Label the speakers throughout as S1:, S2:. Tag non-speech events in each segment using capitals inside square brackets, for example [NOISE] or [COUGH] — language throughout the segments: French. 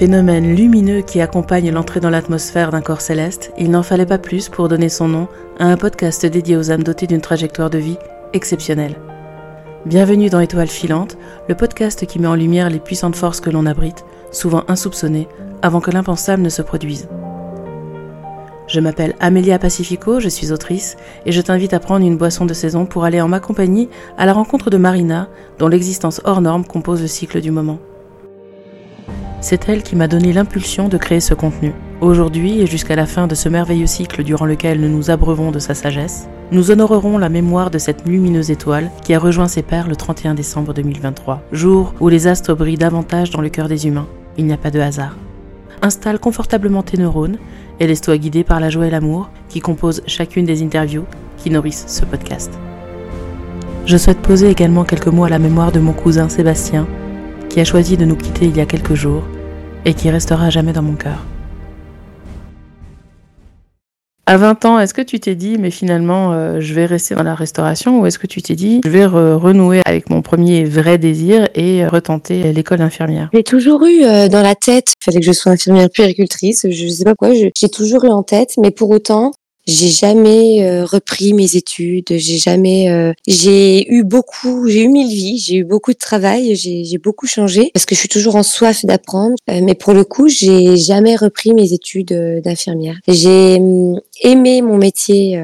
S1: Phénomène lumineux qui accompagne l'entrée dans l'atmosphère d'un corps céleste, il n'en fallait pas plus pour donner son nom à un podcast dédié aux âmes dotées d'une trajectoire de vie exceptionnelle. Bienvenue dans Étoiles filantes, le podcast qui met en lumière les puissantes forces que l'on abrite, souvent insoupçonnées, avant que l'impensable ne se produise. Je m'appelle Amelia Pacifico, je suis autrice, et je t'invite à prendre une boisson de saison pour aller en ma compagnie à la rencontre de Marina, dont l'existence hors norme compose le cycle du moment. C'est elle qui m'a donné l'impulsion de créer ce contenu. Aujourd'hui et jusqu'à la fin de ce merveilleux cycle durant lequel nous nous abreuvons de sa sagesse, nous honorerons la mémoire de cette lumineuse étoile qui a rejoint ses pères le 31 décembre 2023, jour où les astres brillent davantage dans le cœur des humains. Il n'y a pas de hasard. Installe confortablement tes neurones et laisse-toi guider par la joie et l'amour qui composent chacune des interviews qui nourrissent ce podcast. Je souhaite poser également quelques mots à la mémoire de mon cousin Sébastien, qui a choisi de nous quitter il y a quelques jours et qui restera jamais dans mon cœur. À 20 ans, est-ce que tu t'es dit, mais finalement, euh, je vais rester dans la restauration ou est-ce que tu t'es dit, je vais renouer avec mon premier vrai désir et retenter l'école d'infirmière
S2: J'ai toujours eu euh, dans la tête, il fallait que je sois infirmière puéricultrice, je sais pas quoi, j'ai toujours eu en tête, mais pour autant, j'ai jamais euh, repris mes études, j'ai jamais euh, j'ai eu beaucoup, j'ai eu mille vies, j'ai eu beaucoup de travail, j'ai beaucoup changé parce que je suis toujours en soif d'apprendre, euh, mais pour le coup, j'ai jamais repris mes études d'infirmière. J'ai hum, aimé mon métier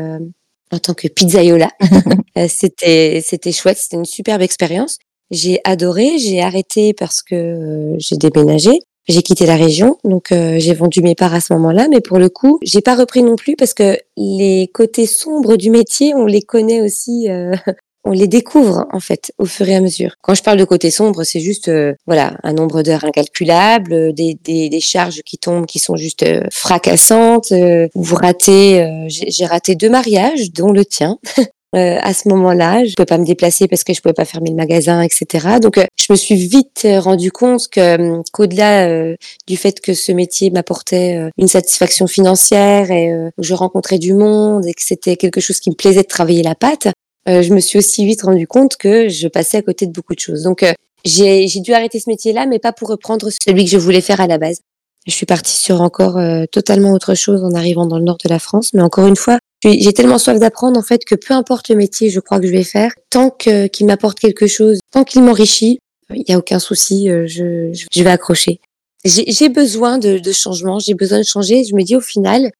S2: en tant que pizzaiola. [LAUGHS] c'était c'était chouette, c'était une superbe expérience. J'ai adoré, j'ai arrêté parce que j'ai déménagé. J'ai quitté la région, donc euh, j'ai vendu mes parts à ce moment-là, mais pour le coup, j'ai pas repris non plus parce que les côtés sombres du métier, on les connaît aussi, euh, [LAUGHS] on les découvre en fait au fur et à mesure. Quand je parle de côté sombre, c'est juste euh, voilà un nombre d'heures incalculable, des, des, des, charges qui tombent qui sont juste fracassantes. vous ratez, j'ai raté deux mariages, dont le tien. [LAUGHS] Euh, à ce moment-là. Je ne pouvais pas me déplacer parce que je pouvais pas fermer le magasin, etc. Donc, euh, je me suis vite euh, rendu compte que qu'au-delà du fait que ce métier m'apportait une satisfaction financière et que je rencontrais du monde et que c'était quelque chose qui me plaisait de travailler la pâte, je me suis aussi vite rendu compte que je passais à côté de beaucoup de choses. Donc, j'ai dû arrêter ce métier-là, mais pas pour reprendre celui que je voulais faire à la base. Je suis partie sur encore totalement autre chose en arrivant dans le nord de la France, mais encore une fois, j'ai tellement soif d'apprendre en fait que peu importe le métier, je crois que je vais faire, tant qu'il m'apporte quelque chose, tant qu'il m'enrichit, il n'y a aucun souci, euh, je, vais accrocher. J'ai besoin de, changement, j'ai besoin de changer. Je me dis au final,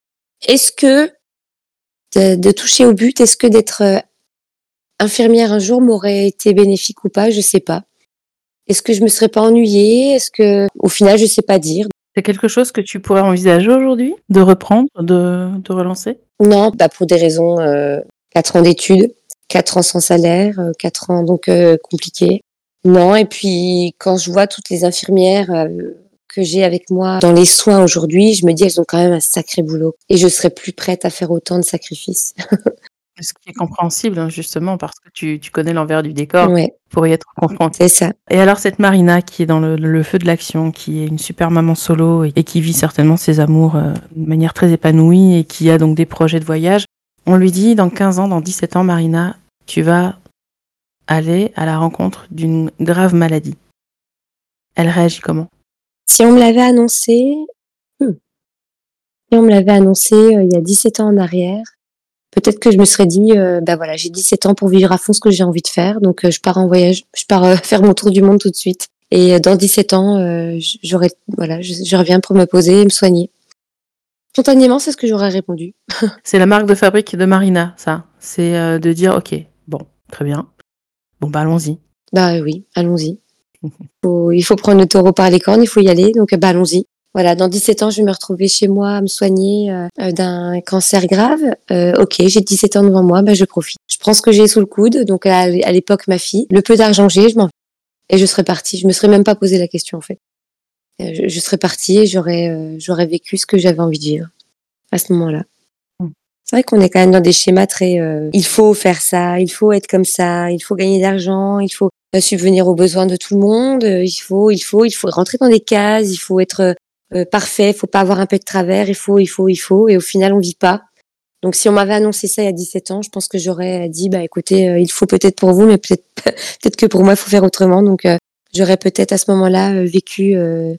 S2: est-ce que de, de, toucher au but, est-ce que d'être euh, infirmière un jour m'aurait été bénéfique ou pas? Je sais pas. Est-ce que je me serais pas ennuyée? Est-ce que, au final, je sais pas dire.
S1: C'est quelque chose que tu pourrais envisager aujourd'hui de reprendre, de, de relancer?
S2: Non, bah pour des raisons, euh, 4 ans d'études, 4 ans sans salaire, euh, 4 ans donc euh, compliqués. Non, et puis quand je vois toutes les infirmières euh, que j'ai avec moi dans les soins aujourd'hui, je me dis elles ont quand même un sacré boulot et je serais plus prête à faire autant de sacrifices. [LAUGHS]
S1: Ce qui est compréhensible, hein, justement, parce que tu, tu connais l'envers du décor pour y être confronté.
S2: C'est ça.
S1: Et alors, cette Marina qui est dans le, le feu de l'action, qui est une super maman solo et, et qui vit certainement ses amours euh, de manière très épanouie et qui a donc des projets de voyage, on lui dit dans 15 ans, dans 17 ans, Marina, tu vas aller à la rencontre d'une grave maladie. Elle réagit comment?
S2: Si on me l'avait annoncé, hmm. si on me l'avait annoncé euh, il y a 17 ans en arrière, peut-être que je me serais dit, bah voilà, j'ai 17 ans pour vivre à fond ce que j'ai envie de faire, donc euh, je pars en voyage, je pars euh, [LAUGHS] faire mon tour du monde tout de suite. Et dans 17 ans, j'aurais, voilà, je, je, reviens pour me poser et me soigner. Spontanément, c'est ce que j'aurais répondu. [LAUGHS]
S1: c'est la marque de fabrique de Marina, ça. C'est euh, de dire, ok, bon, très bien. Bon, bah allons-y.
S2: Bah oui, allons-y. [LAUGHS] il faut prendre le taureau par les cornes, il faut y aller, donc bah allons-y. Voilà, dans 17 ans, je vais me retrouver chez moi à me soigner euh, d'un cancer grave. Euh, ok, j'ai 17 ans devant moi, bah, je profite. Je prends ce que j'ai sous le coude, donc à, à l'époque ma fille. Le peu d'argent que j'ai, je m'en vais. Et je serais partie. Je me serais même pas posé la question en fait. Euh, je, je, serais partie et j'aurais euh, j'aurais vécu ce que j'avais envie de vivre à ce moment-là. Mmh. C'est vrai qu'on est quand même dans des schémas très. Euh, il faut faire ça, il faut être comme ça, il faut gagner d'argent, il faut subvenir aux besoins de tout le monde, il faut, il faut, il faut rentrer dans des cases, il faut être euh, parfait, faut pas avoir un peu de travers, il faut, il faut, il faut, et au final on vit pas. Donc si on m'avait annoncé ça il y a 17 ans, je pense que j'aurais dit bah écoutez, euh, il faut peut-être pour vous, mais peut-être [LAUGHS] peut-être que pour moi il faut faire autrement. Donc euh, j'aurais peut-être à ce moment-là euh, vécu euh,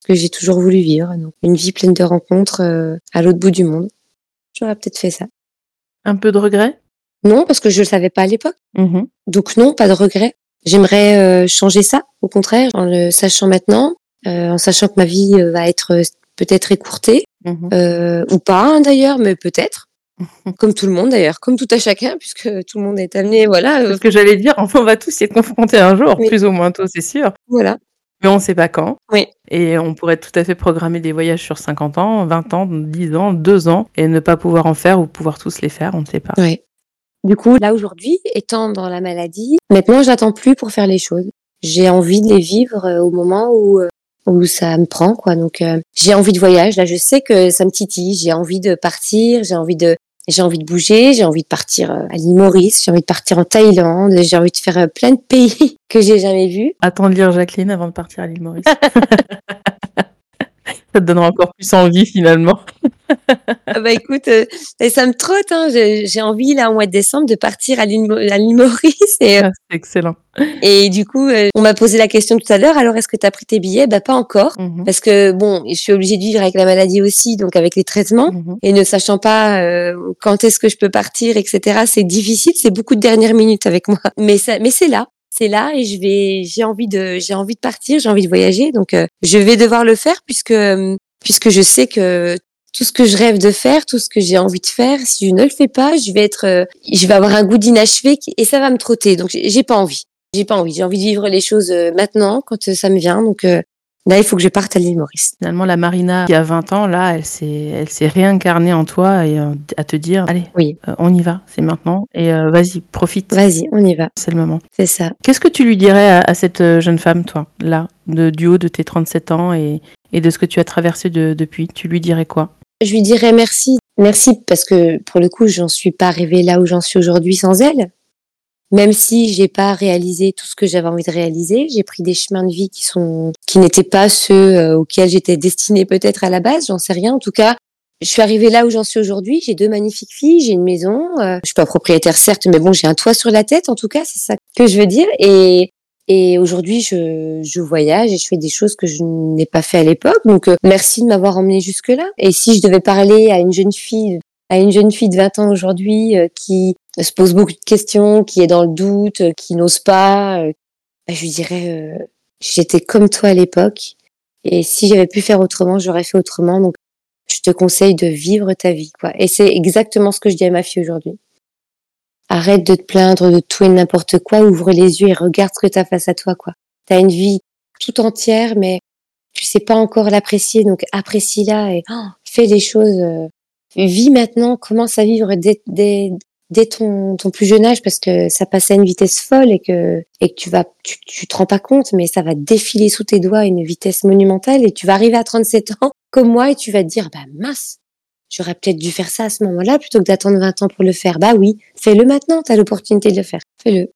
S2: ce que j'ai toujours voulu vivre. Donc, une vie pleine de rencontres euh, à l'autre bout du monde. J'aurais peut-être fait ça.
S1: Un peu de regret?
S2: Non, parce que je le savais pas à l'époque.
S1: Mmh
S2: Donc non, pas de regret. J'aimerais euh, changer ça, au contraire, en le sachant maintenant, en sachant que ma vie euh, va être euh, peut-être écourtée,
S1: Mmh
S2: euh, ou pas hein, d'ailleurs, mais peut-être. [LAUGHS] Comme tout le monde d'ailleurs, comme tout à chacun, puisque tout le monde est amené, voilà, euh,
S1: ce que j'allais dire, enfin on va tous y être confrontés un jour,
S2: Oui.
S1: plus ou moins tôt, c'est sûr,
S2: voilà.
S1: mais on ne sait pas quand.
S2: Oui.
S1: Et on pourrait tout à fait programmer des voyages sur 50 ans, 20 ans, 10 ans, 2 ans, et ne pas pouvoir en faire ou pouvoir tous les faire, on ne sait pas.
S2: Ouais. Du coup, là aujourd'hui, étant dans la maladie, maintenant j'attends plus pour faire les choses. J'ai envie de les vivre euh, au moment où euh, où ça me prend quoi. Donc euh, j'ai envie de voyage. Là, je sais que ça me titille. J'ai envie de partir. J'ai envie de j'ai envie de bouger. J'ai envie de partir euh, à l'île Maurice. J'ai envie de partir en Thaïlande. J'ai envie de faire euh, plein de pays [LAUGHS] que j'ai jamais vus.
S1: Attends de lire Jacqueline avant de partir à l'île Maurice. [LAUGHS] [LAUGHS] Ça te donnera encore plus envie finalement.
S2: Ah bah écoute, euh, et ça me trotte. Hein. J'ai envie là au mois de décembre de partir à l'île Maurice et euh,
S1: Ah, c'est excellent.
S2: Et du coup, euh, on m'a posé la question tout à l'heure, alors est-ce que tu as pris tes billets? Bah pas encore,
S1: Mhm.
S2: parce que bon, je suis obligée de vivre avec la maladie aussi, donc avec les traitements,
S1: Mhm.
S2: et ne sachant pas euh, quand est-ce que je peux partir, etc. C'est difficile, c'est beaucoup de dernières minutes avec moi. Mais ça, mais c'est là, c'est là, et je vais, j'ai envie de, j'ai envie de partir, j'ai envie de voyager, donc euh, je vais devoir le faire puisque euh, puisque je sais que tout ce que je rêve de faire, tout ce que j'ai envie de faire, si je ne le fais pas, je vais être, euh, je vais avoir un goût d'inachevé et ça va me trotter. Donc j'ai pas envie. J'ai pas envie. J'ai envie de vivre les choses euh, maintenant quand ça me vient. Donc là, il faut que je parte à l'île Maurice.
S1: Finalement, la Marina qui a 20 ans, là, elle s'est, elle s'est réincarnée en toi et euh, à te dire, allez,
S2: Oui.
S1: euh, on y va, c'est maintenant, et euh, vas-y, profite,
S2: Vas-y, on y va.
S1: c'est le moment.
S2: C'est ça.
S1: Qu'est-ce que tu lui dirais à, à cette jeune femme, toi, là, de, du haut de tes 37 ans et, et de ce que tu as traversé de- depuis? Tu lui dirais quoi?
S2: Je lui dirais merci. Merci parce que pour le coup, j'en suis pas arrivée là où j'en suis aujourd'hui sans elle. Même si j'ai pas réalisé tout ce que j'avais envie de réaliser, j'ai pris des chemins de vie qui sont qui n'étaient pas ceux euh, auxquels j'étais destinée peut-être à la base, j'en sais rien. En tout cas, je suis arrivée là où j'en suis aujourd'hui. J'ai deux magnifiques filles, j'ai une maison. euh, je suis pas propriétaire certes, mais bon, j'ai un toit sur la tête. En tout cas, c'est ça que je veux dire. Et et aujourd'hui, je, je voyage et je fais des choses que je n'ai pas fait à l'époque. Donc, euh, merci de m'avoir emmené jusque là. Et si je devais parler à une jeune fille à une jeune fille de 20 ans aujourd'hui euh, qui se pose beaucoup de questions, qui est dans le doute, euh, qui n'ose pas, euh, bah, je lui dirais, euh, j'étais comme toi à l'époque. Et si j'avais pu faire autrement, j'aurais fait autrement. Donc, je te conseille de vivre ta vie, quoi. Et c'est exactement ce que je dis à ma fille aujourd'hui. Arrête de te plaindre de tout et n'importe quoi, ouvre les yeux et regarde ce que tu as face à toi, quoi. Tu as une vie tout entière, mais tu sais pas encore l'apprécier, donc apprécie-la et oh, fais les choses. Vis maintenant, commence à vivre dès, dès, dès ton, ton plus jeune âge parce que ça passe à une vitesse folle et que, et que tu vas, tu, tu te rends pas compte, mais ça va défiler sous tes doigts à une vitesse monumentale et tu vas arriver à 37 ans [LAUGHS] comme moi et tu vas te dire, bah mince, j'aurais peut-être dû faire ça à ce moment-là plutôt que d'attendre 20 ans pour le faire. Bah oui, fais-le maintenant, tu as l'opportunité de le faire. Fais-le.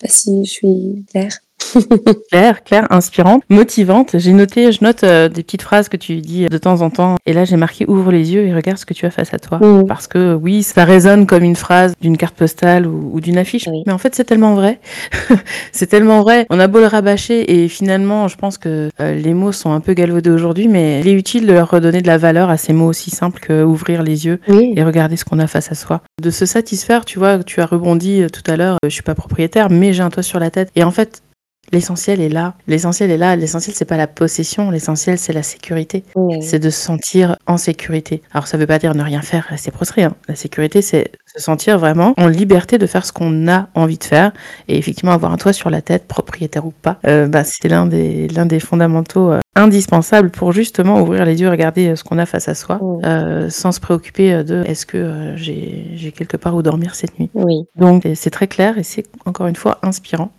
S2: Pas si je suis claire. [LAUGHS]
S1: Claire, claire, inspirante, motivante. J'ai noté, je note euh, des petites phrases que tu dis de temps en temps. Et là, j'ai marqué ouvre les yeux et regarde ce que tu as face à toi.
S2: Mm.
S1: Parce que oui, ça résonne comme une phrase d'une carte postale ou, ou d'une affiche.
S2: Oui.
S1: Mais en fait, c'est tellement vrai. [LAUGHS] c'est tellement vrai. On a beau le rabâcher et finalement, je pense que euh, les mots sont un peu galvaudés aujourd'hui, mais il est utile de leur redonner de la valeur à ces mots aussi simples que ouvrir les yeux
S2: Oui.
S1: et regarder ce qu'on a face à soi. De se satisfaire, tu vois, tu as rebondi euh, tout à l'heure, je suis pas propriétaire, mais j'ai un toit sur la tête. Et en fait, l'essentiel est là. L'essentiel est là. L'essentiel, c'est pas la possession. L'essentiel, c'est la sécurité. C'est de se sentir en sécurité. Alors, ça veut pas dire ne rien faire, rester prostré. hein. La sécurité, c'est se sentir vraiment en liberté de faire ce qu'on a envie de faire. Et effectivement, avoir un toit sur la tête, propriétaire ou pas, euh, bah, c'est l'un des, l'un des fondamentaux euh, indispensables pour justement ouvrir les yeux, regarder euh, ce qu'on a face à soi, euh, sans se préoccuper de est-ce que j'ai j'ai quelque part où dormir cette nuit.
S2: Oui.
S1: Donc c'est très clair et c'est encore une fois inspirant.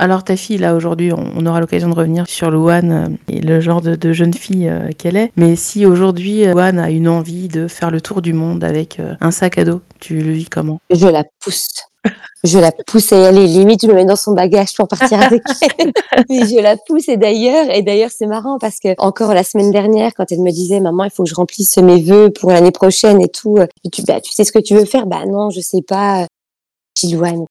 S1: Alors ta fille, là aujourd'hui, on, aura l'occasion de revenir sur Louane euh, et le genre de, de jeune fille euh, qu'elle est. Mais si aujourd'hui euh, Louane a une envie de faire le tour du monde avec un sac à dos, tu le vis comment?
S2: Je la pousse. Je la pousse à y aller. Limite, je me mets dans son bagage pour partir avec [LAUGHS] elle. Mais je la pousse. Et d'ailleurs, et d'ailleurs, c'est marrant parce que encore la semaine dernière, quand elle me disait, maman, il faut que je remplisse mes vœux pour l'année prochaine et tout. Et tu, bah, tu sais ce que tu veux faire? Bah, non, je sais pas. J'ai dit, Louane,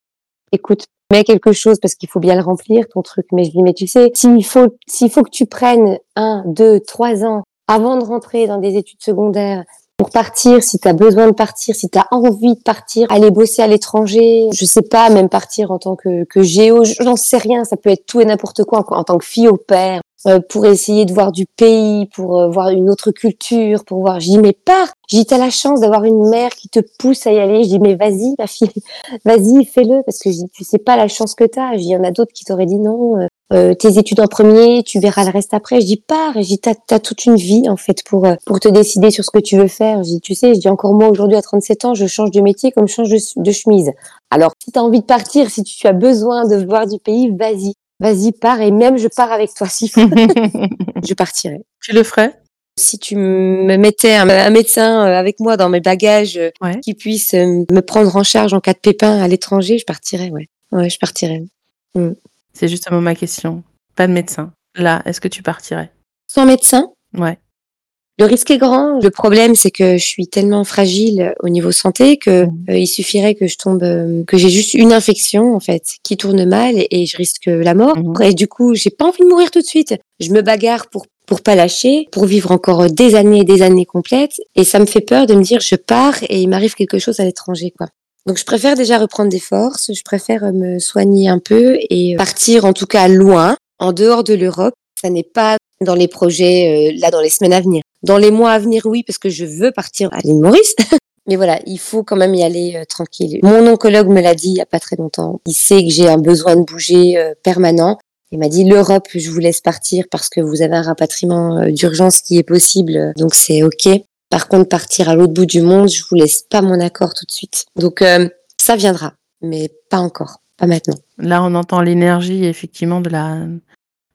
S2: écoute, mets quelque chose parce qu'il faut bien le remplir, ton truc. Mais je dis, mais tu sais, s'il faut, s'il faut que tu prennes un, deux, trois ans avant de rentrer dans des études secondaires pour partir, si tu as besoin de partir, si tu as envie de partir, aller bosser à l'étranger, je sais pas, même partir en tant que, que géo, j'en sais rien, ça peut être tout et n'importe quoi en, tant que fille au père, pour essayer de voir du pays, pour euh, voir une autre culture, pour voir. Je dis mais pars. J'ai t'as la chance d'avoir une mère qui te pousse à y aller. Je dis mais vas-y ma fille, [LAUGHS] vas-y fais-le parce que tu sais pas la chance que t'as. Il y en a d'autres qui t'auraient dit non. Euh, euh, tes études en premier, tu verras le reste après. Je dis pars. Je dis t'as as toute une vie en fait pour pour te décider sur ce que tu veux faire. Je tu sais, je dis encore moi aujourd'hui à 37 ans, je change de métier comme je change de, de chemise. Alors si tu as envie de partir, si tu as besoin de voir du pays, vas-y vas-y, pars, et même je pars avec toi s'il faut. [LAUGHS] je partirai.
S1: Tu le ferais?
S2: Si tu me mettais un, médecin euh, avec moi dans mes bagages euh, qui puisse euh, me prendre en charge en cas de pépin à l'étranger, je partirais, ouais. Ouais, je partirais.
S1: Mm. C'est justement ma question. Pas de médecin. Là, est-ce que tu partirais?
S2: Sans médecin?
S1: Ouais.
S2: Le risque est grand. Le problème, c'est que je suis tellement fragile au niveau santé que mmh. euh, il suffirait que je tombe, euh, que j'ai juste une infection en fait qui tourne mal et, je risque la mort. Mmh. Et du coup, j'ai pas envie de mourir tout de suite. Je me bagarre pour pour pas lâcher, pour vivre encore des années et des années complètes. Et ça me fait peur de me dire je pars et il m'arrive quelque chose à l'étranger quoi. Donc je préfère déjà reprendre des forces, je préfère me soigner un peu et partir en tout cas loin, en dehors de l'Europe. Ça n'est pas dans les projets euh, là dans les semaines à venir. Dans les mois à venir, oui, parce que je veux partir à l'île Maurice. [LAUGHS] Mais voilà, il faut quand même y aller euh, tranquille. Mon oncologue me l'a dit il y a pas très longtemps. Il sait que j'ai un besoin de bouger euh, permanent. Il m'a dit l'Europe, je vous laisse partir parce que vous avez un rapatriement euh, d'urgence qui est possible, donc c'est ok. Par contre, partir à l'autre bout du monde, je vous laisse pas mon accord tout de suite. Donc ça viendra, mais pas encore, pas maintenant.
S1: Là, on entend l'énergie effectivement de la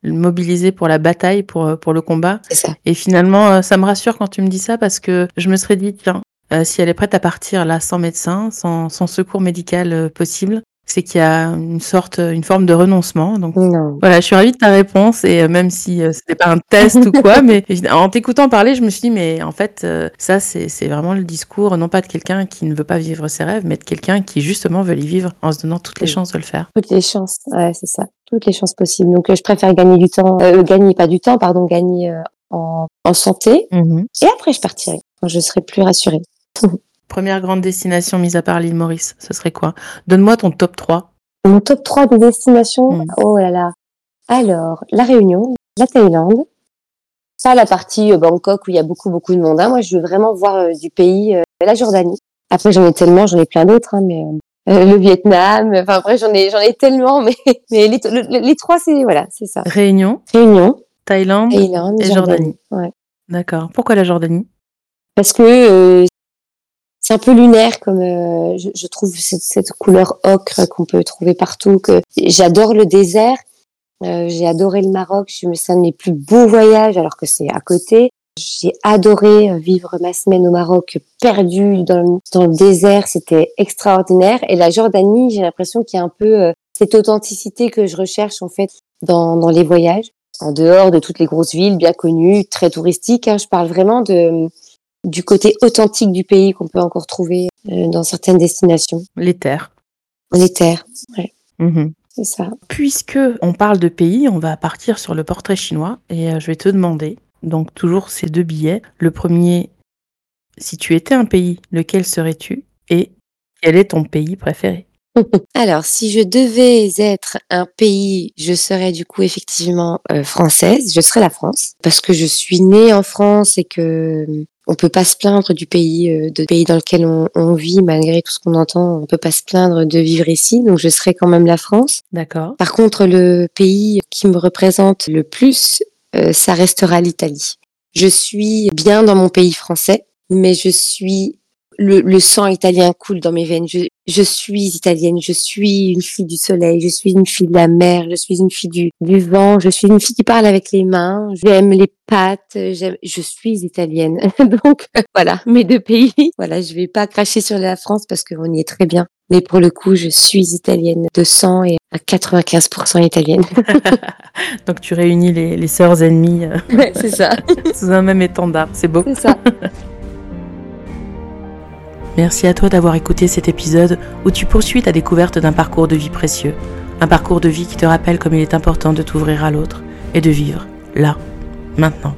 S1: mobiliser pour la bataille, pour, euh, pour le combat.
S2: Ça.
S1: Et finalement, euh, ça me rassure quand tu me dis ça parce que je me serais dit, tiens, euh, si elle est prête à partir là sans médecin, sans, sans secours médical possible, c'est qu'il y a une sorte, une forme de renoncement. Donc voilà, je suis ravie de ta réponse et même si ce c'était pas un test ou quoi, [LAUGHS] mais en t'écoutant parler, je me suis dit mais en fait ça c'est vraiment le discours non pas de quelqu'un qui ne veut pas vivre ses rêves, mais de quelqu'un qui justement veut les vivre en se donnant toutes les chances de le faire.
S2: Toutes les chances, ouais c'est ça toutes les chances possibles. Donc, euh, je préfère gagner du temps, euh, gagner pas du temps, pardon, gagner euh, en, en, santé. Mhm. Et après, je partirai quand je serai plus rassurée. [LAUGHS]
S1: Première grande destination, mise à part l'île Maurice, ce serait quoi? Donne-moi ton top 3.
S2: Mon top 3 de destinations mhm. Oh là là. Alors, la Réunion, la Thaïlande, ça, la partie Bangkok où il y a beaucoup, beaucoup de monde. Hein. Moi, je veux vraiment voir du pays, la Jordanie. Après, j'en ai tellement, j'en ai plein d'autres, hein, mais euh, le Vietnam. Enfin après j'en ai j'en ai tellement, mais [LAUGHS] mais les, les trois c'est voilà c'est ça.
S1: Réunion.
S2: Réunion.
S1: Thaïlande. Thaïlande et Jordanie.
S2: Ouais.
S1: D'accord. Pourquoi la Jordanie?
S2: Parce que euh, c'est un peu lunaire comme euh, je, je, trouve cette, cette couleur ocre qu'on peut trouver partout. Que j'adore le désert. j'ai adoré le Maroc. Je me c'est un de mes plus beaux voyages alors que c'est à côté. J'ai adoré euh, vivre ma semaine au Maroc, perdue dans, dans le désert, c'était extraordinaire. Et la Jordanie, j'ai l'impression qu'il y a un peu euh, cette authenticité que je recherche en fait dans, dans les voyages, en dehors de toutes les grosses villes bien connues, très touristiques. Hein. Je parle vraiment de du côté authentique du pays qu'on peut encore trouver euh, dans certaines destinations.
S1: Les terres.
S2: Les terres, ouais.
S1: Mmh
S2: C'est ça.
S1: Puisque on parle de pays, on va partir sur le portrait chinois et je vais te demander donc toujours ces deux billets. Le premier, si tu étais un pays, lequel serais-tu Et quel est ton pays préféré? [LAUGHS]
S2: Alors, si je devais être un pays, je serais du coup effectivement euh, française. Je serais la France parce que je suis née en France et que euh, on peut pas se plaindre du pays, euh, de pays dans lequel on, on, vit malgré tout ce qu'on entend. On peut pas se plaindre de vivre ici, donc je serais quand même la France.
S1: D'accord.
S2: Par contre, le pays qui me représente le plus, euh, ça restera l'Italie. Je suis bien dans mon pays français, mais je suis le, le, sang italien coule dans mes veines. Je, je, suis italienne, je suis une fille du soleil, je suis une fille de la mer, je suis une fille du, du vent, je suis une fille qui parle avec les mains, j'aime les pâtes, je suis italienne. [LAUGHS] Donc voilà, mes deux pays. [LAUGHS] Voilà, je vais pas cracher sur la France parce qu'on y est très bien. Mais pour le coup, je suis italienne de sang et à 95% italienne. [LAUGHS]
S1: Donc tu réunis les, les sœurs ennemies. Euh,
S2: c'est ça.
S1: sous un même étendard, c'est beau.
S2: C'est ça.
S1: Merci à toi d'avoir écouté cet épisode où tu poursuis ta découverte d'un parcours de vie précieux. Un parcours de vie qui te rappelle comme il est important de t'ouvrir à l'autre et de vivre là, maintenant.